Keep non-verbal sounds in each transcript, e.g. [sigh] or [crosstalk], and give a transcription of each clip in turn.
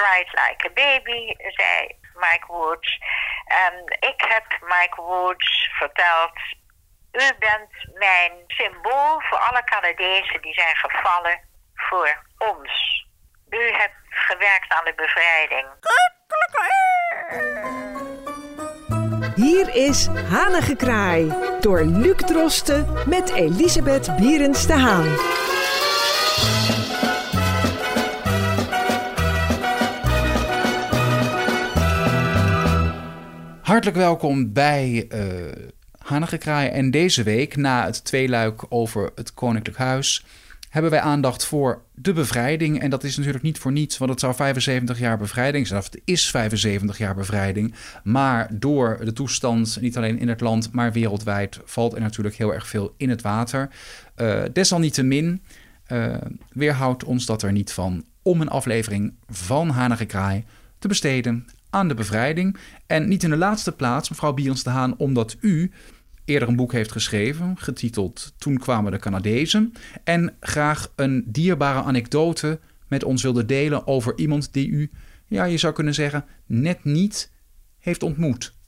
cried like a baby, zei Mike Woods. En ik heb Mike Woods verteld. U bent mijn symbool voor alle Canadezen die zijn gevallen voor ons. U hebt gewerkt aan de bevrijding. Hier is Hanengekraai door Luc Drosten met Elisabeth Bierens de Haan. Hartelijk welkom bij uh, Hanengekraai. En deze week, na het tweeluik over het Koninklijk Huis, hebben wij aandacht voor de bevrijding. En dat is natuurlijk niet voor niets, want het zou 75 jaar bevrijding zijn. Of het is 75 jaar bevrijding. Maar door de toestand, niet alleen in het land, maar wereldwijd, valt er natuurlijk heel erg veel in het water. Uh, desalniettemin uh, weerhoudt ons dat er niet van om een aflevering van Hanige Kraai te besteden aan de bevrijding. En niet in de laatste plaats, mevrouw Bierens de Haan, omdat u eerder een boek heeft geschreven, getiteld Toen kwamen de Canadezen. En graag een dierbare anekdote met ons wilde delen over iemand die u, ja, je zou kunnen zeggen, net niet heeft ontmoet.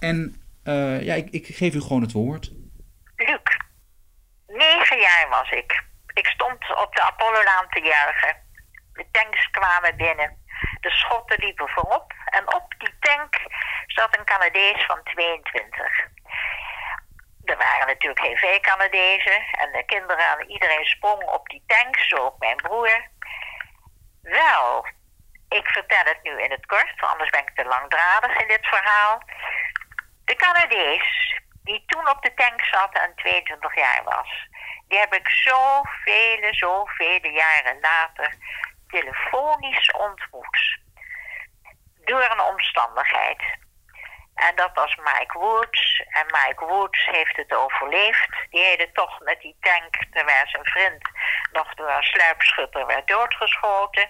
En uh, ja, ik, ik, geef u gewoon het woord. Luc, negen jaar was ik. Ik stond op de Apollo-laan te juichen. De tanks kwamen binnen. De schotten liepen voorop en op die tank zat een Canadees van 22. Er waren natuurlijk geen veel Canadezen en de kinderen en iedereen sprong op die tank, zo ook mijn broer. Wel, ik vertel het nu in het kort, anders ben ik te langdradig in dit verhaal. De Canadees die toen op de tank zat en 22 jaar was, die heb ik zoveel, zoveel jaren later telefonisch ontmoet. Door een omstandigheid. En dat was Mike Woods. En Mike Woods heeft het overleefd. Die hele tocht met die tank, terwijl zijn vriend nog door een sluipschutter werd doodgeschoten.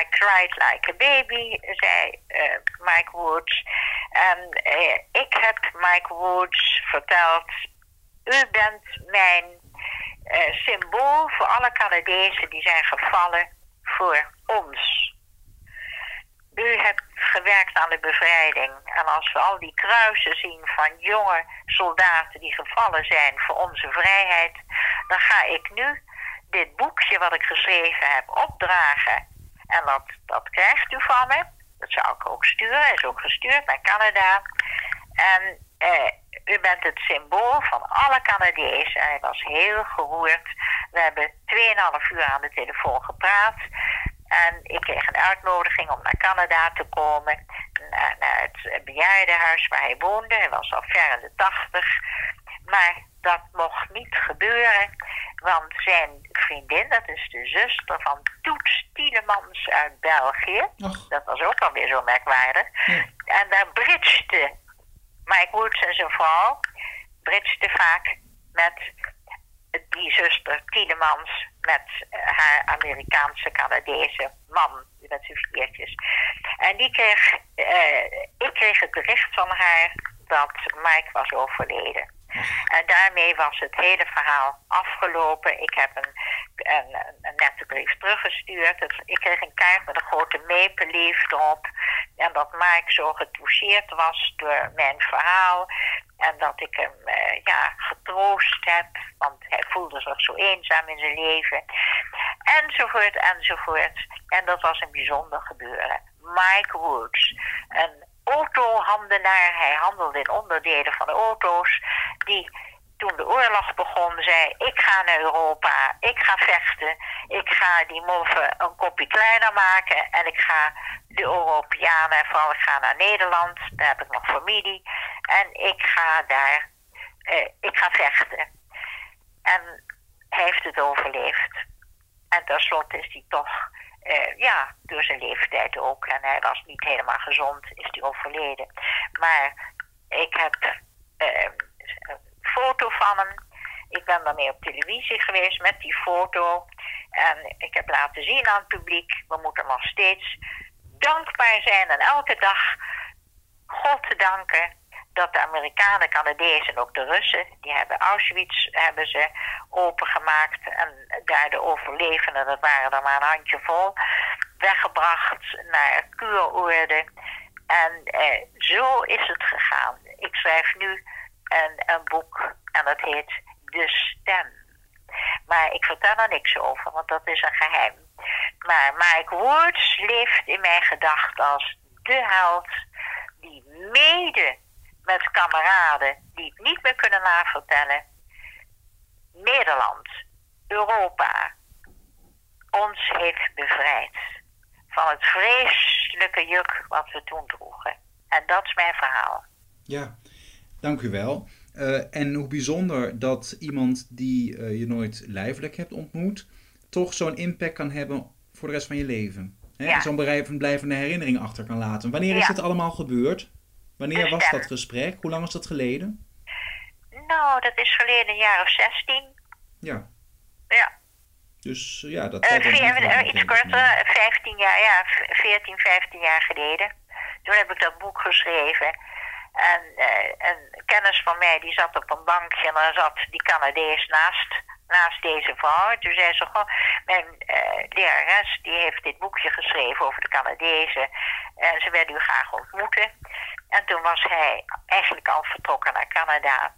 I cried like a baby, zei uh, Mike Woods. En uh, ik heb Mike Woods verteld: U bent mijn uh, symbool voor alle Canadezen die zijn gevallen voor ons. U hebt gewerkt aan de bevrijding. En als we al die kruisen zien van jonge soldaten die gevallen zijn voor onze vrijheid, dan ga ik nu dit boekje wat ik geschreven heb opdragen. En dat, dat krijgt u van me. Dat zou ik ook sturen. Is ook gestuurd naar Canada. En eh, u bent het symbool van alle Canadezen. Hij was heel geroerd. We hebben 2,5 uur aan de telefoon gepraat. En ik kreeg een uitnodiging om naar Canada te komen. Naar, naar het bejaardenhuis waar hij woonde. Hij was al ver in de tachtig. Maar dat mocht niet gebeuren. Want zijn vriendin, dat is de zuster van Toets Tielemans uit België. Dat was ook alweer zo merkwaardig. En daar bridgde Mike Woods en zijn vrouw... bridgde vaak met die zuster Tielemans met haar Amerikaanse Canadese man, met zijn viertjes. En die kreeg, uh, ik kreeg het bericht van haar dat Mike was overleden. En daarmee was het hele verhaal afgelopen. Ik heb een, een, een nette brief teruggestuurd. Ik kreeg een kaart met een grote maple leaf. En dat Mike zo getoucheerd was door mijn verhaal. En dat ik hem uh, ja, getroost heb, want hij voelde zich zo eenzaam in zijn leven. Enzovoort, enzovoort. En dat was een bijzonder gebeuren. Mike Woods, een autohandenaar, hij handelde in onderdelen van de auto's, die toen de oorlog begon zei: Ik ga naar Europa, ik ga vechten, ik ga die moffen een kopje kleiner maken en ik ga de Europeanen, vooral ik ga naar Nederland, daar heb ik nog familie, en ik ga daar, eh, ik ga vechten. En hij heeft het overleefd. En tenslotte is hij toch, eh, ja, door zijn leeftijd ook, en hij was niet helemaal gezond, is hij overleden. Maar ik heb eh, een foto van hem. Ik ben daarmee op televisie geweest met die foto. En ik heb laten zien aan het publiek, we moeten nog steeds dankbaar zijn en elke dag God te danken dat de Amerikanen, Canadezen en ook de Russen, die hebben Auschwitz hebben ze opengemaakt en daar de overlevenden, dat waren er maar een handjevol, weggebracht naar kuuroorden. En eh, zo is het gegaan. Ik schrijf nu een, een boek en dat heet De Stem. Maar ik vertel er niks over, want dat is een geheim. Maar Mike Woods leeft in mijn gedachten als de held die mede met kameraden die het niet meer kunnen navertellen, Nederland, Europa, ons heeft bevrijd van het vreselijke juk wat we toen droegen. En dat is mijn verhaal. Ja, dank u wel. Uh, en hoe bijzonder dat iemand die uh, je nooit lijfelijk hebt ontmoet, toch zo'n impact kan hebben voor de rest van je leven. Ja. Zo'n blijvende herinnering achter kan laten. Wanneer is dit allemaal gebeurd? Wanneer was dat gesprek? Hoe lang is dat geleden? Nou, dat is geleden een jaar of 16. Ja. Ja. Dus ja, dat uh, uh, Iets korter, 15 jaar, ja, 14, 15 jaar geleden. Toen heb ik dat boek geschreven. En uh, een kennis van mij die zat op een bankje en daar zat die Canadees naast, naast deze vrouw. En toen zei ze, goh, mijn lerares die heeft dit boekje geschreven over de Canadezen. En ze willen u graag ontmoeten. En toen was hij eigenlijk al vertrokken naar Canada.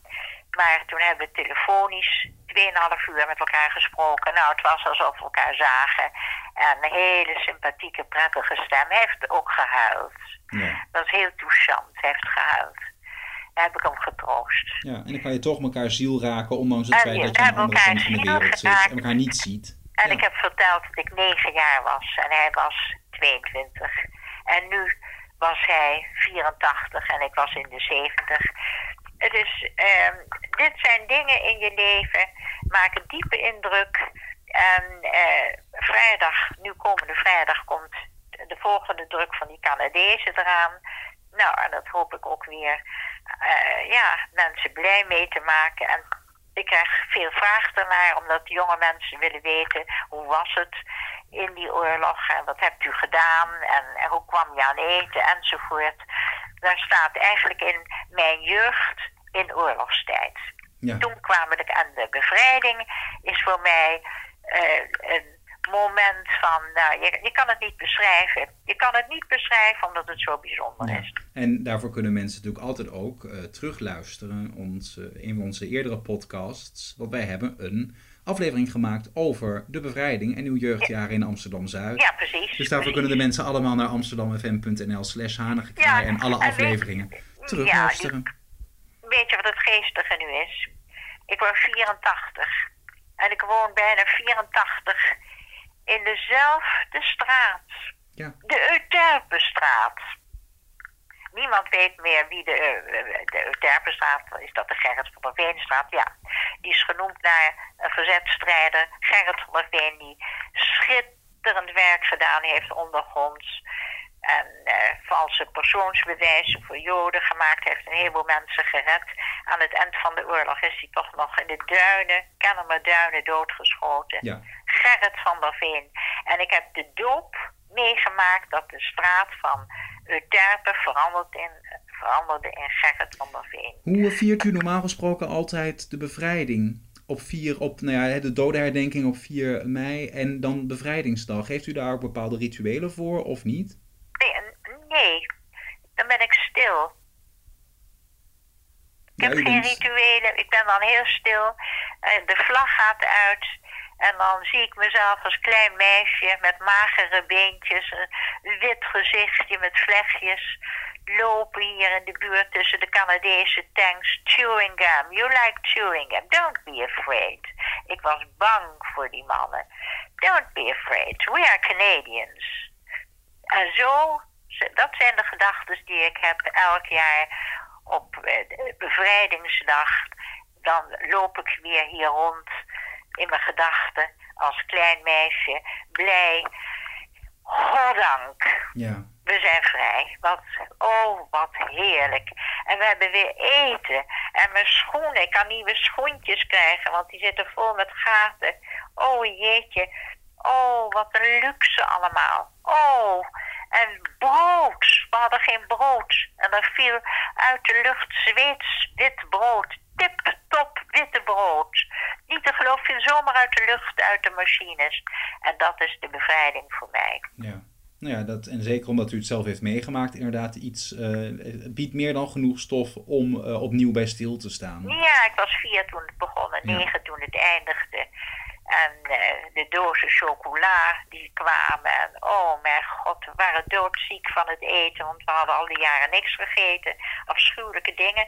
Maar toen hebben we telefonisch 2,5 uur met elkaar gesproken. Nou, het was alsof we elkaar zagen. En een hele sympathieke, prettige stem. Hij heeft ook gehuild. Ja. Dat is heel touchant. Hij heeft gehuild. Daar heb ik hem getroost. Ja, en dan kan je toch elkaar ziel raken, ondanks het feit dat je aan de andere kant van de wereld zit en elkaar niet ziet. En ik heb verteld dat ik 9 jaar was en hij was 22. En nu was hij 84 en ik was in de 70. Dus uh, dit zijn dingen in je leven, maken diepe indruk. En uh, vrijdag, nu komende vrijdag, komt de volgende druk van die Canadezen eraan. Nou, en dat hoop ik ook weer uh, ja, mensen blij mee te maken. En ik krijg veel vragen ernaar, omdat jonge mensen willen weten hoe was het in die oorlog en wat hebt u gedaan en, en hoe kwam je aan eten enzovoort. Daar staat eigenlijk in mijn jeugd in oorlogstijd. Ja. Toen kwamen de, en de bevrijding is voor mij uh, een moment van, nou, je, je kan het niet beschrijven. Je kan het niet beschrijven omdat het zo bijzonder is. En daarvoor kunnen mensen natuurlijk altijd ook uh, terugluisteren ons, uh, in onze eerdere podcasts. Want wij hebben een aflevering gemaakt over de bevrijding en uw jeugdjaren in Amsterdam-Zuid. Ja, precies. Dus daarvoor kunnen de mensen allemaal naar amsterdamfm.nl slash ja, en alle afleveringen terugluisteren. Ja, weet je wat het geestige nu is? Ik word 84 en ik woon bijna 84 in dezelfde straat. Ja. De Euterpenstraat. Niemand weet meer wie de, uh, de Euterpenstraat is. Dat de Gerrit van der Veenstraat? Ja. Die is genoemd naar een verzetstrijder, Gerrit van der Veen, die schitterend werk gedaan heeft ondergronds. En uh, valse persoonsbewijzen voor Joden gemaakt heeft. Een heleboel mensen gered. Aan het eind van de oorlog is hij toch nog in de duinen, Kennemer duinen, doodgeschoten. Ja. Gerrit van der Veen. En ik heb de doop meegemaakt dat de straat van Euterpe veranderde in, veranderde in Gerrit van der Veen. Hoe viert u normaal gesproken altijd de bevrijding? Op 4, op nou ja, de dodenherdenking op 4 mei en dan bevrijdingsdag. Heeft u daar ook bepaalde rituelen voor of niet? Nee, nee. dan ben ik stil. Ik heb geen rituelen, ik ben dan heel stil. De vlag gaat uit. En dan zie ik mezelf als klein meisje met magere beentjes, een wit gezichtje met vlechtjes, lopen hier in de buurt tussen de Canadese tanks. Chewing gum, you like chewing gum, don't be afraid. Ik was bang voor die mannen. Don't be afraid, we are Canadians. En zo, dat zijn de gedachten die ik heb elk jaar op eh, bevrijdingsdag. Dan loop ik weer hier rond in mijn gedachten als klein meisje, blij. Goddank. Ja. We zijn vrij. Wat, oh, wat heerlijk. En we hebben weer eten. En mijn schoenen, ik kan nieuwe schoentjes krijgen, want die zitten vol met gaten. Oh jeetje. Oh, wat een luxe allemaal. Oh, En brood. We hadden geen brood. En er viel uit de lucht Zweeds wit brood. Tip-top witte brood. Niet te geloven, zomaar uit de lucht, uit de machines. En dat is de bevrijding voor mij. Ja. Nou ja, dat, en zeker omdat u het zelf heeft meegemaakt, inderdaad, iets uh, biedt meer dan genoeg stof om uh, opnieuw bij stil te staan. Ja, ik was vier toen het begon en negen toen het eindigde. En uh, de dozen chocola die kwamen. En oh mijn god, we waren doodziek van het eten, want we hadden al die jaren niks gegeten. Afschuwelijke dingen.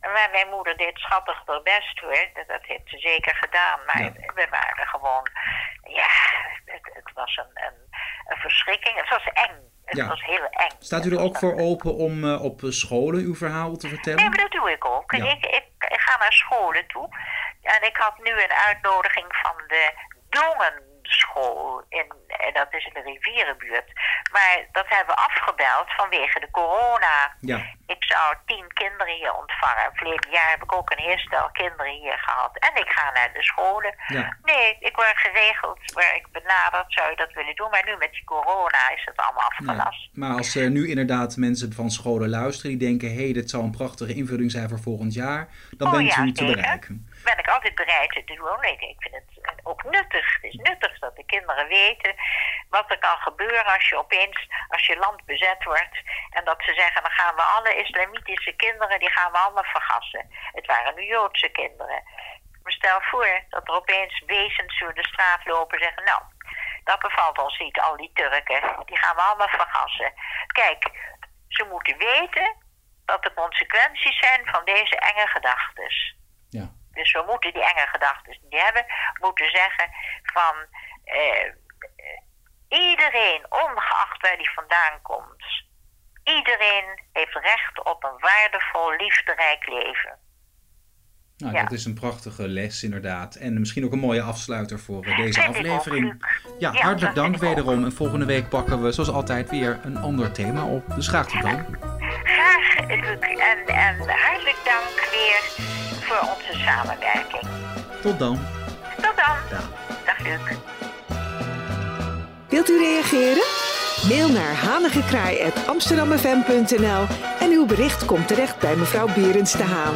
Maar mijn moeder deed schattig haar best hoor. Dat heeft ze zeker gedaan. Maar ja. we waren gewoon. Ja, het, het was een, een, een, verschrikking. Het was eng. Het ja. was heel eng. Staat u er ook voor open om uh, op scholen uw verhaal te vertellen? Nee, maar dat doe ik ook. Ja. Ik, ik, ik, ga naar scholen toe. En ik had nu een uitnodiging de Dongenschool. In, dat is in de rivierenbuurt. Maar dat hebben we afgebeld vanwege de corona. Ja. Ik zou tien kinderen hier ontvangen. Verleden jaar heb ik ook een heel stel kinderen hier gehad. En ik ga naar de scholen. Ja. Nee, ik word geregeld waar ik benaderd zou je dat willen doen. Maar nu met die corona is het allemaal afgelast. Ja. Maar als er nu inderdaad mensen van scholen luisteren die denken... hé, hey, dit zou een prachtige invulling zijn voor volgend jaar... dan oh, bent ja, u te bereiken. Ben ik altijd bereid te doen. Ik, ik vind het ook nuttig. Het is nuttig dat de kinderen weten wat er kan gebeuren als je opeens, als je land bezet wordt. En dat ze zeggen, dan gaan we alle islamitische kinderen, die gaan we allemaal vergassen. Het waren nu Joodse kinderen. Maar stel voor dat er opeens wezens door de straat lopen en zeggen, nou, dat bevalt ons niet, al die Turken. Die gaan we allemaal vergassen. Kijk, ze moeten weten wat de consequenties zijn van deze enge gedachten. Dus we moeten die enge gedachten die hebben, moeten zeggen van eh, iedereen, ongeacht waar die vandaan komt, iedereen heeft recht op een waardevol, liefderijk leven. Nou, Ja. dat is een prachtige les inderdaad. En misschien ook een mooie afsluiter voor eh, deze Vind aflevering. Ja, Ja, hartelijk dank wederom. En volgende week pakken we zoals altijd weer een ander thema op. Dus graag tot dan. [laughs] Graag, Luc, en, en hartelijk dank weer voor onze samenwerking. Tot dan. Tot dan. Dag. Dag, Luc. Wilt u reageren? Mail naar hanigekraai.amsterdammefm.nl en uw bericht komt terecht bij mevrouw Berends de Haan.